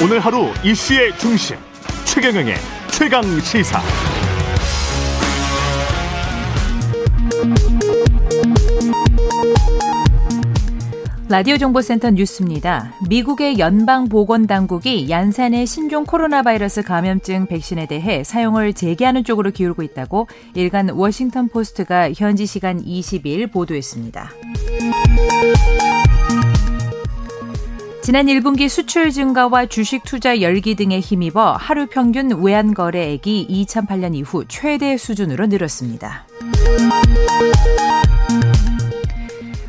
오늘 하루 이슈의 중심 최경영의 최강 시사. 라디오 정보센터 뉴스입니다. 미국의 연방 보건 당국이 얀산의 신종 코로나 바이러스 감염증 백신에 대해 사용을 재개하는 쪽으로 기울고 있다고 일간 워싱턴 포스트가 현지 시간 20일 보도했습니다. 지난 1분기 수출 증가와 주식 투자 열기 등에 힘입어 하루 평균 외환 거래액이 2008년 이후 최대 수준으로 늘었습니다.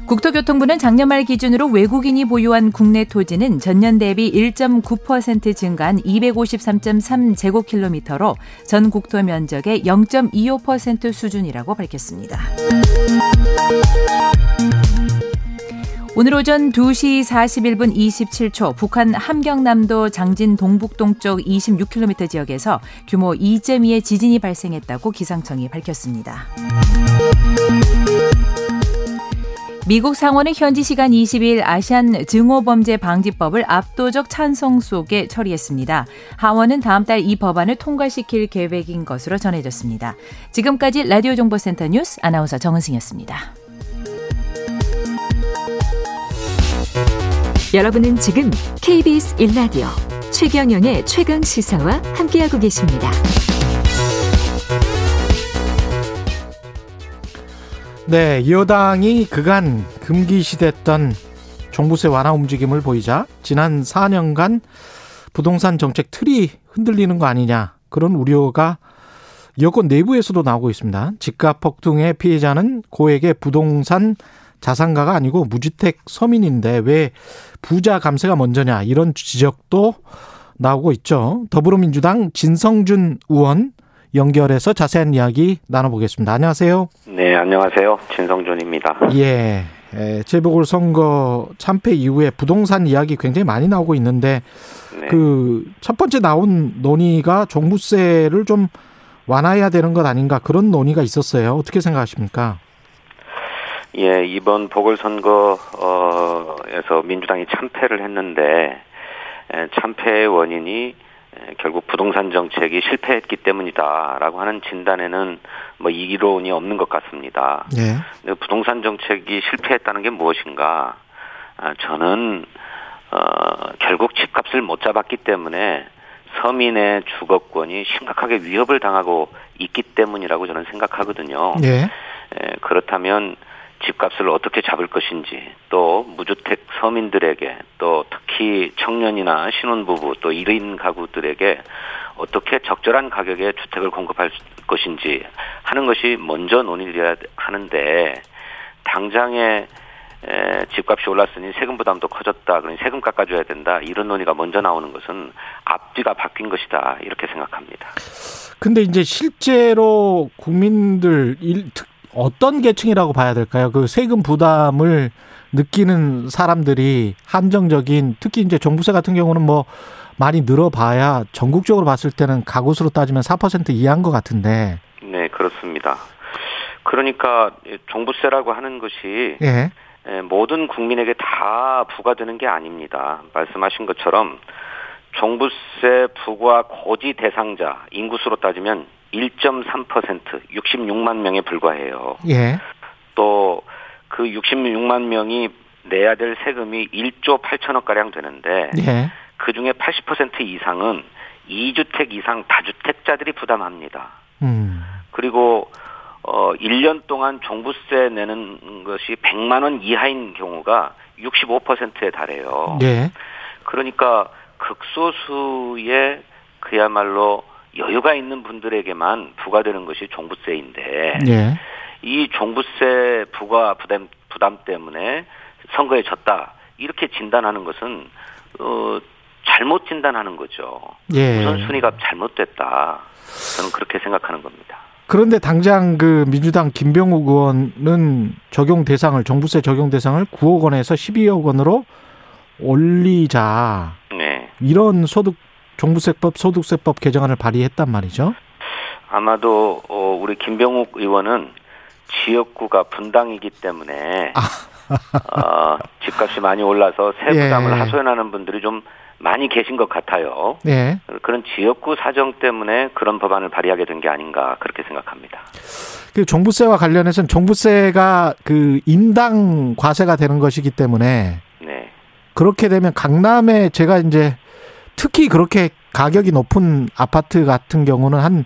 국토교통부는 작년 말 기준으로 외국인이 보유한 국내 토지는 전년 대비 1.9% 증가한 253.3 제곱킬로미터로 전 국토 면적의 0.25% 수준이라고 밝혔습니다. 오늘 오전 2시 41분 27초 북한 함경남도 장진 동북동쪽 26km 지역에서 규모 2.2의 지진이 발생했다고 기상청이 밝혔습니다. 미국 상원은 현지 시간 20일 아시안 증오범죄 방지법을 압도적 찬성 속에 처리했습니다. 하원은 다음 달 이 법안을 통과시킬 계획인 것으로 전해졌습니다. 지금까지 라디오 정보센터 뉴스 아나운서 정은승이었습니다. 여러분은 지금 KBS 1라디오 최경영의 최강 시사와 함께하고 계십니다. 네, 여당이 그간 금기시됐던 종부세 완화 움직임을 보이자 지난 4년간 부동산 정책 틀이 흔들리는 거 아니냐 그런 우려가 여권 내부에서도 나오고 있습니다. 집값 폭등의 피해자는 고액의 부동산 자산가가 아니고 무주택 서민인데 왜 부자 감세가 먼저냐 이런 지적도 나오고 있죠. 더불어민주당 진성준 의원 연결해서 자세한 이야기 나눠보겠습니다. 안녕하세요. 네, 안녕하세요. 진성준입니다. 예. 재보궐 선거 참패 이후에 부동산 이야기 굉장히 많이 나오고 있는데 네. 그첫 번째 나온 논의가 종부세를 좀 완화해야 되는 것 아닌가 그런 논의가 있었어요. 어떻게 생각하십니까? 예, 이번 보궐선거에서 민주당이 참패를 했는데 참패의 원인이 결국 부동산 정책이 실패했기 때문이다라고 하는 진단에는 뭐 이기론이 없는 것 같습니다. 네. 부동산 정책이 실패했다는 게 무엇인가? 아, 저는 어, 결국 집값을 못 잡았기 때문에 서민의 주거권이 심각하게 위협을 당하고 있기 때문이라고 저는 생각하거든요. 네. 에, 그렇다면 집값을 어떻게 잡을 것인지 또 무주택 서민들에게 또 특히 청년이나 신혼부부 또 1인 가구들에게 어떻게 적절한 가격에 주택을 공급할 것인지 하는 것이 먼저 논의돼야 하는데 당장에 에, 집값이 올랐으니 세금 부담도 커졌다. 그러니 세금 깎아줘야 된다. 이런 논의가 먼저 나오는 것은 앞뒤가 바뀐 것이다. 이렇게 생각합니다. 근데 이제 실제로 국민들 일, 특, 어떤 계층이라고 봐야 될까요? 그 세금 부담을 느끼는 사람들이 한정적인 특히 이제 종부세 같은 경우는 뭐 많이 늘어봐야 전국적으로 봤을 때는 가구수로 따지면 4% 이하인 것 같은데. 네, 그렇습니다. 그러니까 종부세라고 하는 것이 예. 모든 국민에게 다 부과되는 게 아닙니다. 말씀하신 것처럼 종부세 부과 고지 대상자 인구수로 따지면 1.3% 66만 명에 불과해요. 예. 또 그 66만 명이 내야 될 세금이 1조 8천억 가량 되는데 예. 그 중에 80% 이상은 2주택 이상 다주택자들이 부담합니다. 음. 그리고 어 1년 동안 종부세 내는 것이 100만 원 이하인 경우가 65%에 달해요. 예. 그러니까 극소수의 그야말로 여유가 있는 분들에게만 부과되는 것이 종부세인데 예. 이 종부세 부과 부담 부담 때문에 선거에 졌다 이렇게 진단하는 것은 어 잘못 진단하는 거죠. 예. 우선 순위가 잘못됐다. 저는 그렇게 생각하는 겁니다. 그런데 당장 그 민주당 김병욱 의원은 적용 대상을 종부세 적용 대상을 9억 원에서 12억 원으로 올리자. 네. 이런 소득 종부세법 소득세법 개정안을 발의했단 말이죠. 아마도 어, 우리 김병욱 의원은 지역구가 분당이기 때문에 아. 어, 집값이 많이 올라서 세 부담을 예. 하소연하는 분들이 좀 많이 계신 것 같아요. 네. 그런 지역구 사정 때문에 그런 법안을 발의하게 된 게 아닌가 그렇게 생각합니다. 그 종부세와 관련해서는 종부세가 그 인당 과세가 되는 것이기 때문에 네. 그렇게 되면 강남에 제가 이제 특히 그렇게 가격이 높은 아파트 같은 경우는 한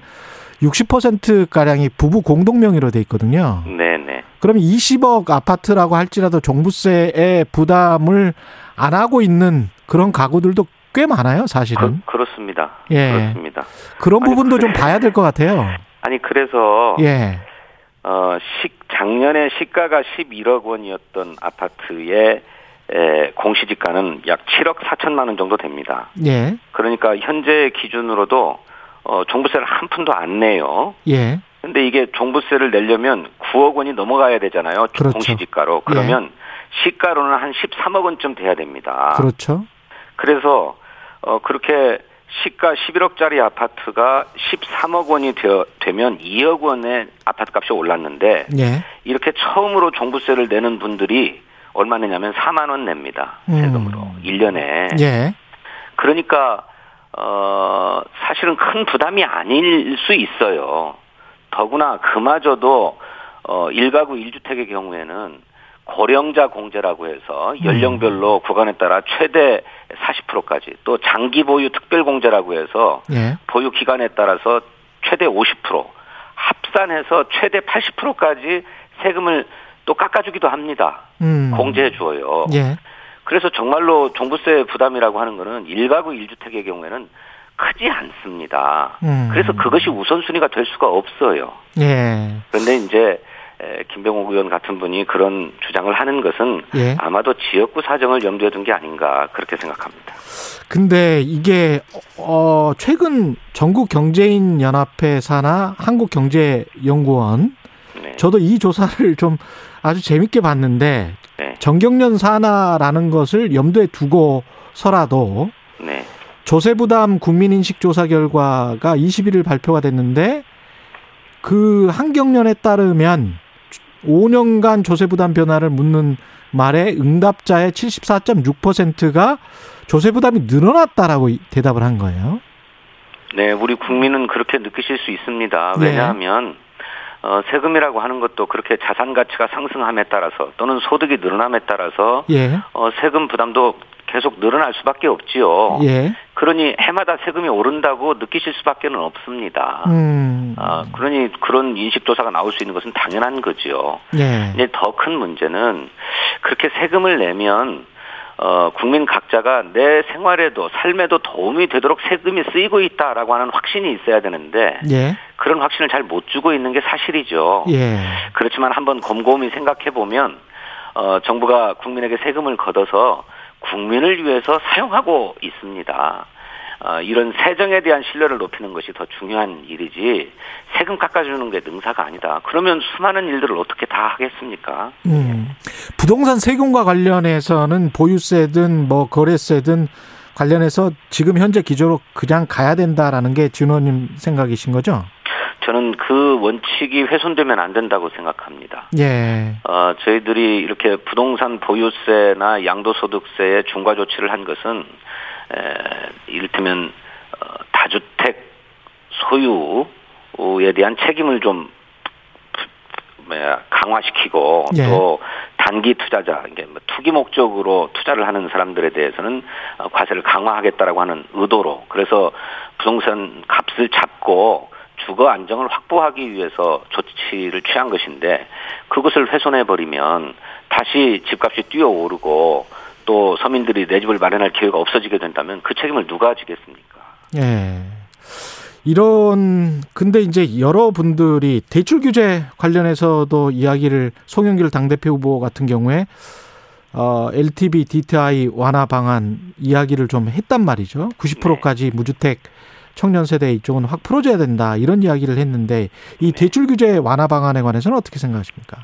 60% 가량이 부부 공동 명의로 돼 있거든요. 네, 네. 그러면 20억 아파트라고 할지라도 종부세의 부담을 안 하고 있는 그런 가구들도 꽤 많아요, 사실은. 그, 렇습니다 예. 그렇습니다. 그런 아니, 부분도 좀 그래. 봐야 될 것 같아요. 아니 그래서 예. 어, 시, 작년에 시가가 11억 원이었던 아파트의 에, 공시지가는 약 7억 4천만 원 정도 됩니다. 예. 그러니까 현재 기준으로도 어, 종부세를 한 푼도 안 내요. 예. 근데 이게 종부세를 내려면 9억 원이 넘어가야 되잖아요. 그렇죠. 공시지가로. 그러면 시가로는 한 13억 원쯤 돼야 됩니다. 그렇죠. 그래서 어 그렇게 시가 11억짜리 아파트가 13억 원이 되어, 되면 2억 원의 아파트 값이 올랐는데 예. 이렇게 처음으로 종부세를 내는 분들이 얼마 내냐면 4만 원 냅니다. 세금으로. 음. 1년에. 예. 그러니까 어 사실은 큰 부담이 아닐 수 있어요. 더구나 그마저도 어 1가구 1주택의 경우에는 고령자 공제라고 해서 연령별로 구간에 따라 최대 40%까지 또 장기 보유 특별 공제라고 해서 예. 보유 기간에 따라서 최대 50% 합산해서 최대 80%까지 세금을 또 깎아주기도 합니다. 음. 공제해 주어요. 예. 그래서 정말로 종부세 부담이라고 하는 거는 1가구 1주택의 경우에는 크지 않습니다. 음. 그래서 그것이 우선순위가 될 수가 없어요. 예. 그런데 이제 에, 김병욱 의원 같은 분이 그런 주장을 하는 것은 예. 아마도 지역구 사정을 염두에 둔 게 아닌가 그렇게 생각합니다. 근데 이게 어 최근 전국 경제인 연합회 산하 한국 경제 연구원 네. 저도 이 조사를 좀 아주 재밌게 봤는데 네. 정경련 산하라는 것을 염두에 두고서라도 네. 조세 부담 국민 인식 조사 결과가 21일 발표가 됐는데 그 한경련에 따르면 5년간 조세 부담 변화를 묻는 말에 응답자의 74.6%가 조세 부담이 늘어났다라고 이- 대답을 한 거예요. 네, 우리 국민은 그렇게 느끼실 수 있습니다. 네. 왜냐하면 어, 세금이라고 하는 것도 그렇게 자산 가치가 상승함에 따라서 또는 소득이 늘어남에 따라서 예. 어, 세금 부담도 계속 늘어날 수밖에 없지요. 예. 그러니 해마다 세금이 오른다고 느끼실 수밖에는 없습니다. 음. 아, 그러니 그런 인식 조사가 나올 수 있는 것은 당연한 거지요. 예. 이제 더 큰 문제는 그렇게 세금을 내면 어, 국민 각자가 내 생활에도 삶에도 도움이 되도록 세금이 쓰이고 있다라고 하는 확신이 있어야 되는데 예. 그런 확신을 잘 못 주고 있는 게 사실이죠. 예. 그렇지만 한번 곰곰이 생각해 보면 어, 정부가 국민에게 세금을 걷어서 국민을 위해서 사용하고 있습니다. 어, 이런 세정에 대한 신뢰를 높이는 것이 더 중요한 일이지 세금 깎아주는 게 능사가 아니다. 그러면 수많은 일들을 어떻게 다 하겠습니까? 음. 부동산 세금과 관련해서는 보유세든 뭐 거래세든 관련해서 지금 현재 기조로 그냥 가야 된다라는 게 진호님 생각이신 거죠? 저는 그 원칙이 훼손되면 안 된다고 생각합니다. 예. 어, 저희들이 이렇게 부동산 보유세나 양도소득세에 중과 조치를 한 것은 에, 이를테면 어, 다주택 소유에 대한 책임을 좀 뭐야 강화시키고 예. 또 단기 투자자 이게 뭐 투기 목적으로 투자를 하는 사람들에 대해서는 어, 과세를 강화하겠다라고 하는 의도로 그래서 부동산 값을 잡고 주거 안정을 확보하기 위해서 조치를 취한 것인데 그것을 훼손해 버리면 다시 집값이 뛰어오르고 또 서민들이 내 집을 마련할 기회가 없어지게 된다면 그 책임을 누가 지겠습니까? 예. 이런 근데 이제 여러분들이 대출 규제 관련해서도 이야기를 송영길 당대표 후보 같은 경우에 어 LTV DTI 완화 방안 이야기를 좀 했단 말이죠. 90%까지 무주택 청년 세대 이쪽은 확 풀어줘야 된다 이런 이야기를 했는데 이 네. 대출 규제 완화 방안에 관해서는 어떻게 생각하십니까?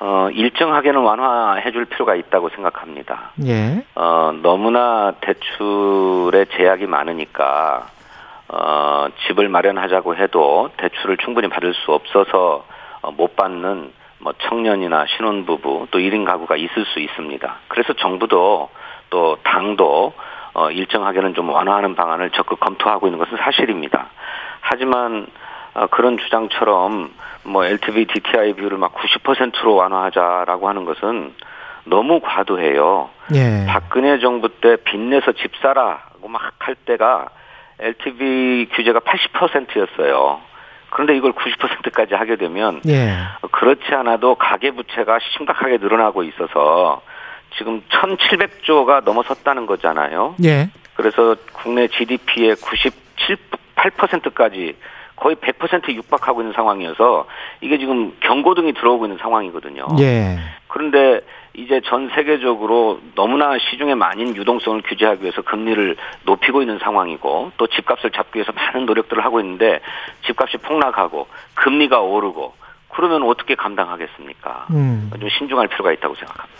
어, 일정하게는 완화해 줄 필요가 있다고 생각합니다. 예, 어, 너무나 대출에 제약이 많으니까 어, 집을 마련하자고 해도 대출을 충분히 받을 수 없어서 어, 못 받는 뭐 청년이나 신혼부부 또 1인 가구가 있을 수 있습니다. 그래서 정부도 또 당도 어, 일정하게는 좀 완화하는 방안을 적극 검토하고 있는 것은 사실입니다. 하지만 어, 그런 주장처럼 뭐 LTV DTI 비율을 막 90%로 완화하자라고 하는 것은 너무 과도해요. 예. 박근혜 정부 때 빚내서 집 사라고 막 할 때가 LTV 규제가 80%였어요. 그런데 이걸 90%까지 하게 되면 예. 그렇지 않아도 가계 부채가 심각하게 늘어나고 있어서 지금 1,700조가 넘어섰다는 거잖아요. 예. 그래서 국내 GDP의 97, 8%까지 거의 100% 육박하고 있는 상황이어서 이게 지금 경고등이 들어오고 있는 상황이거든요. 예. 그런데 이제 전 세계적으로 너무나 시중에 많은 유동성을 규제하기 위해서 금리를 높이고 있는 상황이고 또 집값을 잡기 위해서 많은 노력들을 하고 있는데 집값이 폭락하고 금리가 오르고 그러면 어떻게 감당하겠습니까? 음. 좀 신중할 필요가 있다고 생각합니다.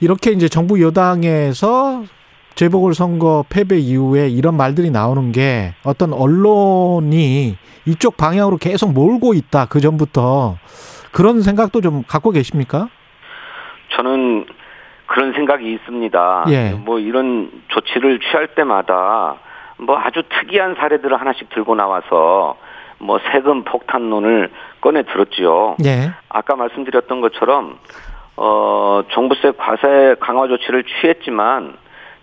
이렇게 이제 정부 여당에서 재보궐 선거 패배 이후에 이런 말들이 나오는 게 어떤 언론이 이쪽 방향으로 계속 몰고 있다. 그 전부터 그런 생각도 좀 갖고 계십니까? 저는 그런 생각이 있습니다. 예. 뭐 이런 조치를 취할 때마다 뭐 아주 특이한 사례들을 하나씩 들고 나와서 뭐 세금 폭탄론을 꺼내 들었지요. 예. 아까 말씀드렸던 것처럼 어 종부세 과세 강화 조치를 취했지만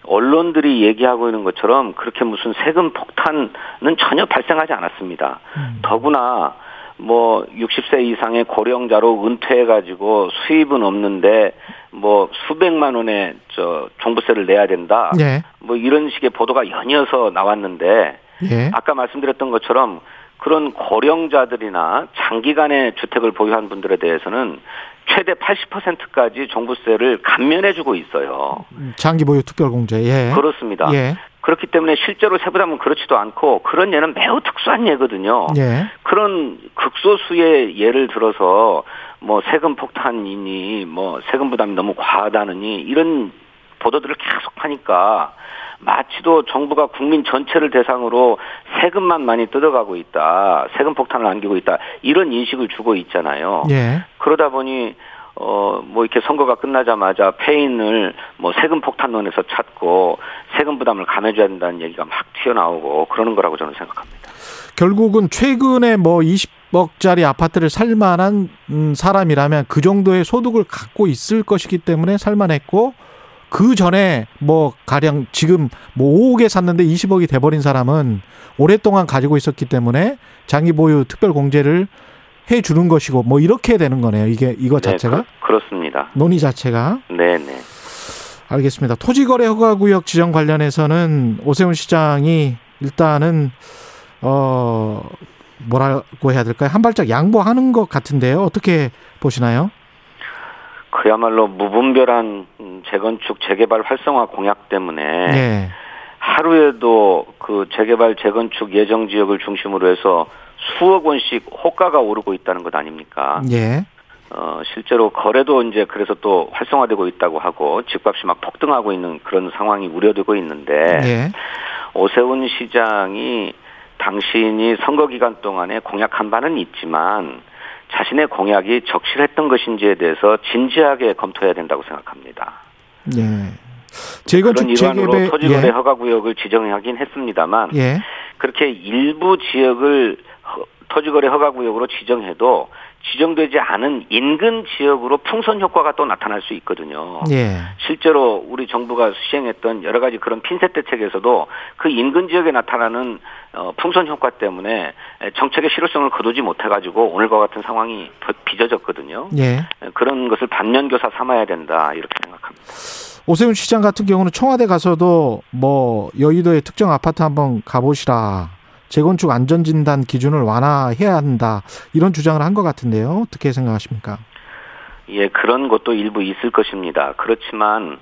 언론들이 얘기하고 있는 것처럼 그렇게 무슨 세금 폭탄은 전혀 발생하지 않았습니다. 음. 더구나 뭐 60세 이상의 고령자로 은퇴해 가지고 수입은 없는데 뭐 수백만 원의 저 종부세를 내야 된다. 네. 뭐 이런 식의 보도가 연이어서 나왔는데 네. 아까 말씀드렸던 것처럼 그런 고령자들이나 장기간의 주택을 보유한 분들에 대해서는 최대 80%까지 종부세를 감면해주고 있어요. 장기 보유 특별공제. 예. 그렇습니다. 예. 그렇기 때문에 실제로 세부담은 그렇지도 않고 그런 예는 매우 특수한 예거든요. 예. 그런 극소수의 예를 들어서 뭐 세금 폭탄이니 뭐 세금 부담이 너무 과하다느니 이런 보도들을 계속 하니까 마치도 정부가 국민 전체를 대상으로 세금만 많이 뜯어가고 있다. 세금 폭탄을 안기고 있다. 이런 인식을 주고 있잖아요. 예. 그러다 보니 어, 뭐 이렇게 선거가 끝나자마자 패인을 뭐 세금 폭탄론에서 찾고 세금 부담을 감해줘야 된다는 얘기가 막 튀어나오고 그러는 거라고 저는 생각합니다. 결국은 최근에 뭐 20억짜리 아파트를 살 만한 음, 사람이라면 그 정도의 소득을 갖고 있을 것이기 때문에 살만했고 그 전에 뭐 가령 지금 뭐 5억에 샀는데 20억이 돼버린 사람은 오랫동안 가지고 있었기 때문에 장기 보유 특별 공제를 해 주는 것이고 뭐 이렇게 되는 거네요. 이게 이거 네, 자체가 네, 그, 렇습니다 논의 자체가 네, 네. 알겠습니다. 토지거래 허가구역 지정 관련해서는 오세훈 시장이 일단은 어 뭐라고 해야 될까요? 한 발짝 양보하는 것 같은데요. 어떻게 보시나요? 그야말로 무분별한 재건축 재개발 활성화 공약 때문에 네. 하루에도 그 재개발 재건축 예정 지역을 중심으로 해서 수억 원씩 호가가 오르고 있다는 것 아닙니까? 예. 어, 실제로 거래도 이제 그래서 또 활성화되고 있다고 하고 집값이 막 폭등하고 있는 그런 상황이 우려되고 있는데 예. 오세훈 시장이 당신이 선거 기간 동안에 공약한 바는 있지만 자신의 공약이 적실했던 것인지에 대해서 진지하게 검토해야 된다고 생각합니다. 네. 재건축 일환으로 재개발, 토지거래 예. 허가 구역을 지정하긴 했습니다만 예. 그렇게 일부 지역을 토지거래 허가 구역으로 지정해도 지정되지 않은 인근 지역으로 풍선 효과가 또 나타날 수 있거든요. 예. 실제로 우리 정부가 수행했던 여러 가지 그런 핀셋 대책에서도 그 인근 지역에 나타나는 어, 풍선 효과 때문에 정책의 실효성을 거두지 못해가지고 오늘과 같은 상황이 빚어졌거든요. 예. 그런 것을 반면교사 삼아야 된다 이렇게 생각합니다. 오세훈 시장 같은 경우는 청와대 가서도 뭐 여의도의 특정 아파트 한번 가보시라. 재건축 안전진단 기준을 완화해야 한다. 이런 주장을 한 것 같은데요. 어떻게 생각하십니까? 예, 그런 것도 일부 있을 것입니다. 그렇지만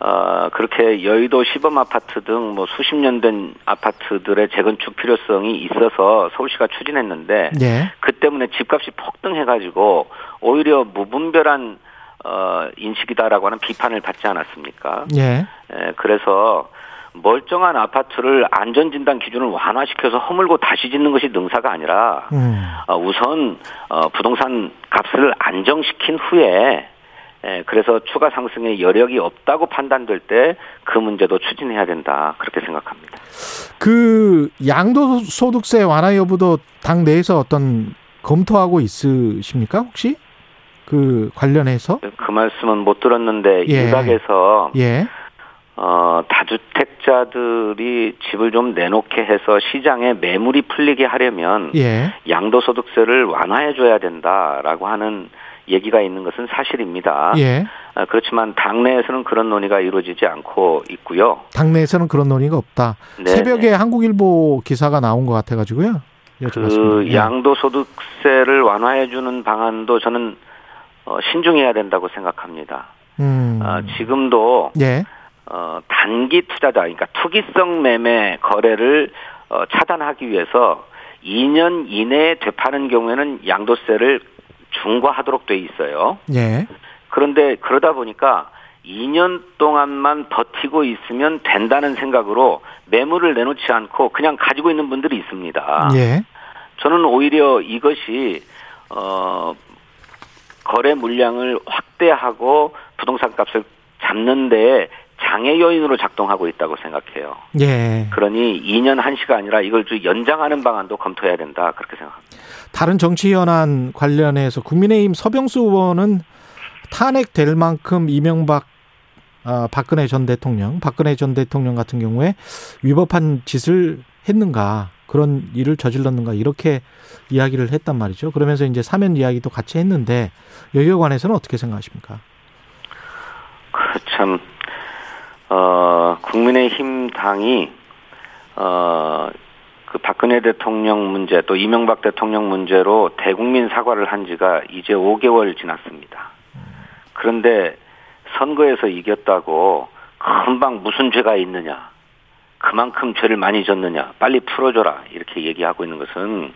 어, 그렇게 여의도 시범 아파트 등 뭐 수십 년 된 아파트들의 재건축 필요성이 있어서 서울시가 추진했는데 네. 그 때문에 집값이 폭등해가지고 오히려 무분별한 어, 인식이다라고 하는 비판을 받지 않았습니까? 예. 예 그래서 멀쩡한 아파트를 안전진단 기준을 완화시켜서 허물고 다시 짓는 것이 능사가 아니라 음. 어, 우선 어, 부동산 값을 안정시킨 후에 예, 그래서 추가 상승의 여력이 없다고 판단될 때 그 문제도 추진해야 된다 그렇게 생각합니다. 그 양도소득세 완화 여부도 당 내에서 어떤 검토하고 있으십니까 혹시 그 관련해서? 그 말씀은 못 들었는데 예. 일각에서 예. 어, 다주택자들이 집을 좀 내놓게 해서 시장에 매물이 풀리게 하려면 예. 양도소득세를 완화해줘야 된다라고 하는 얘기가 있는 것은 사실입니다. 예. 아, 그렇지만 당내에서는 그런 논의가 이루어지지 않고 있고요. 당내에서는 그런 논의가 없다. 네 새벽에 한국일보 기사가 나온 것 같아가지고요. 그 예. 양도소득세를 완화해주는 방안도 저는 어, 신중해야 된다고 생각합니다. 음. 어, 지금도 예. 어, 단기 투자자, 그러니까 투기성 매매 거래를 어, 차단하기 위해서 2년 이내에 되파는 경우에는 양도세를 중과하도록 돼 있어요. 예. 그런데 그러다 보니까 2년 동안만 버티고 있으면 된다는 생각으로 매물을 내놓지 않고 그냥 가지고 있는 분들이 있습니다. 예. 저는 오히려 이것이 어 거래 물량을 확대하고 부동산 값을 잡는 데 장애 요인으로 작동하고 있다고 생각해요. 예. 그러니 2년 한시가 아니라 이걸 좀 연장하는 방안도 검토해야 된다 그렇게 생각합니다. 다른 정치 현안 관련해서 국민의힘 서병수 의원은 탄핵될 만큼 이명박 아, 박근혜 전 대통령, 박근혜 전 대통령 같은 경우에 위법한 짓을 했는가 그런 일을 저질렀는가 이렇게 이야기를 했단 말이죠. 그러면서 이제 사면 이야기도 같이 했는데 여기에 관해서는 어떻게 생각하십니까? 참 어, 국민의힘 당이 어, 그 박근혜 대통령 문제 또 이명박 대통령 문제로 대국민 사과를 한 지가 이제 5개월 지났습니다. 그런데 선거에서 이겼다고 금방 무슨 죄가 있느냐. 그만큼 죄를 많이 졌느냐. 빨리 풀어줘라. 이렇게 얘기하고 있는 것은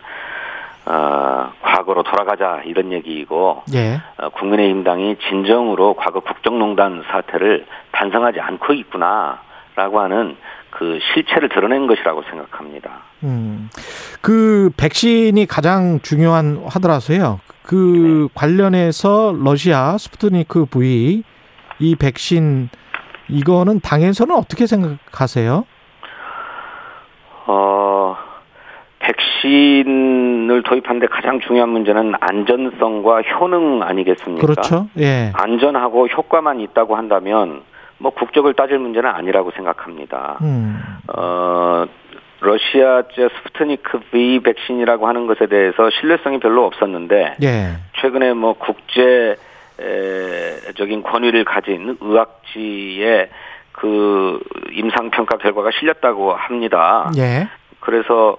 어, 과거로 돌아가자 이런 얘기이고 예. 어, 국민의힘당이 진정으로 과거 국정농단 사태를 반성하지 않고 있구나라고 하는 그 실체를 드러낸 것이라고 생각합니다. 음, 그 백신이 가장 중요한 하더라서요. 그 네. 관련해서 러시아 스푸트니크 V 이 백신 이거는 당에서는 어떻게 생각하세요? 어, 백신을 도입하는데 가장 중요한 문제는 안전성과 효능 아니겠습니까? 그렇죠. 예. 안전하고 효과만 있다고 한다면 뭐 국적을 따질 문제는 아니라고 생각합니다. 음. 어, 러시아제 스푸트니크 V 백신이라고 하는 것에 대해서 신뢰성이 별로 없었는데 예. 최근에 뭐 국제 적인 권위를 가진 의학지의 그 임상 평가 결과가 실렸다고 합니다. 예. 그래서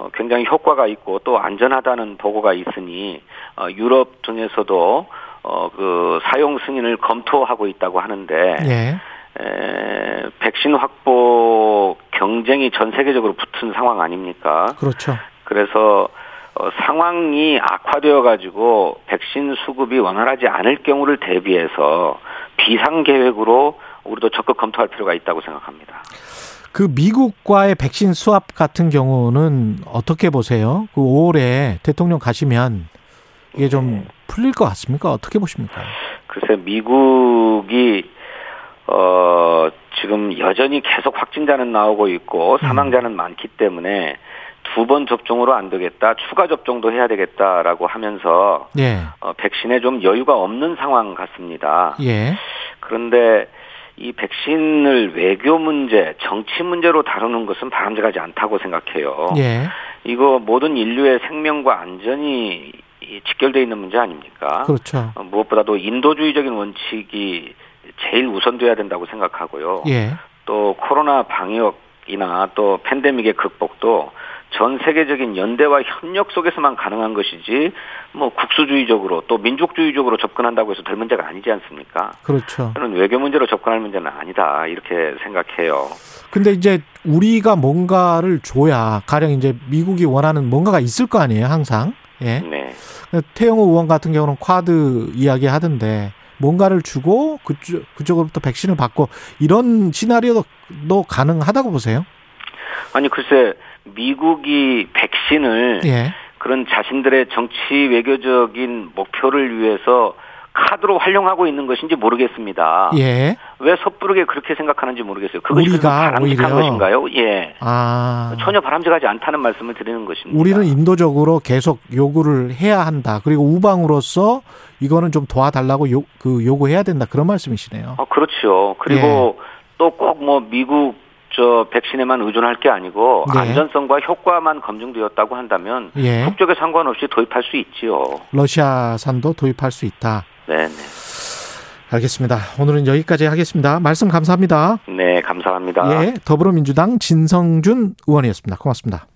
어, 굉장히 효과가 있고 또 안전하다는 보고가 있으니 어, 유럽 등에서도 어, 그 사용 승인을 검토하고 있다고 하는데 예. 에, 백신 확보 경쟁이 전 세계적으로 붙은 상황 아닙니까? 그렇죠. 그래서 어, 상황이 악화되어 가지고 백신 수급이 원활하지 않을 경우를 대비해서 비상 계획으로 우리도 적극 검토할 필요가 있다고 생각합니다. 그 미국과의 백신 수합 같은 경우는 어떻게 보세요? 그 5월에 대통령 가시면 이게 좀 풀릴 것 같습니까? 어떻게 보십니까? 글쎄 미국이 어 지금 여전히 계속 확진자는 나오고 있고 사망자는 음. 많기 때문에 두 번 접종으로 안 되겠다 추가 접종도 해야 되겠다라고 하면서 예. 어, 백신에 좀 여유가 없는 상황 같습니다. 예. 그런데 이 백신을 외교 문제, 정치 문제로 다루는 것은 바람직하지 않다고 생각해요. 예. 이거 모든 인류의 생명과 안전이 직결되어 있는 문제 아닙니까? 그렇죠. 어, 무엇보다도 인도주의적인 원칙이 제일 우선돼야 된다고 생각하고요. 예. 또 코로나 방역이나 또 팬데믹의 극복도 전 세계적인 연대와 협력 속에서만 가능한 것이지 뭐 국수주의적으로 또 민족주의적으로 접근한다고 해서 될 문제가 아니지 않습니까? 그렇죠. 저는 외교 문제로 접근할 문제는 아니다 이렇게 생각해요. 근데 이제 우리가 뭔가를 줘야 가령 이제 미국이 원하는 뭔가가 있을 거 아니에요, 항상. 예. 네. 태영호 의원 같은 경우는 쿼드 이야기 하던데 뭔가를 주고 그쪽 그쪽으로부터 백신을 받고 이런 시나리오도 가능하다고 보세요? 아니 글쎄 미국이 백신을 예. 그런 자신들의 정치 외교적인 목표를 위해서 카드로 활용하고 있는 것인지 모르겠습니다. 예. 왜 섣부르게 그렇게 생각하는지 모르겠어요. 그것이 우리가 바람직한 오히려. 것인가요? 예. 아. 전혀 바람직하지 않다는 말씀을 드리는 것입니다. 우리는 인도적으로 계속 요구를 해야 한다. 그리고 우방으로서 이거는 좀 도와달라고 요, 그 요구해야 된다. 그런 말씀이시네요. 아, 그렇죠. 그리고 예. 또꼭 뭐 미국 저 백신에만 의존할 게 아니고 네. 안전성과 효과만 검증되었다고 한다면 예. 국적에 상관없이 도입할 수 있지요. 러시아산도 도입할 수 있다. 네, 네. 알겠습니다. 오늘은 여기까지 하겠습니다. 말씀 감사합니다. 네, 감사합니다. 예, 더불어민주당 진성준 의원이었습니다. 고맙습니다.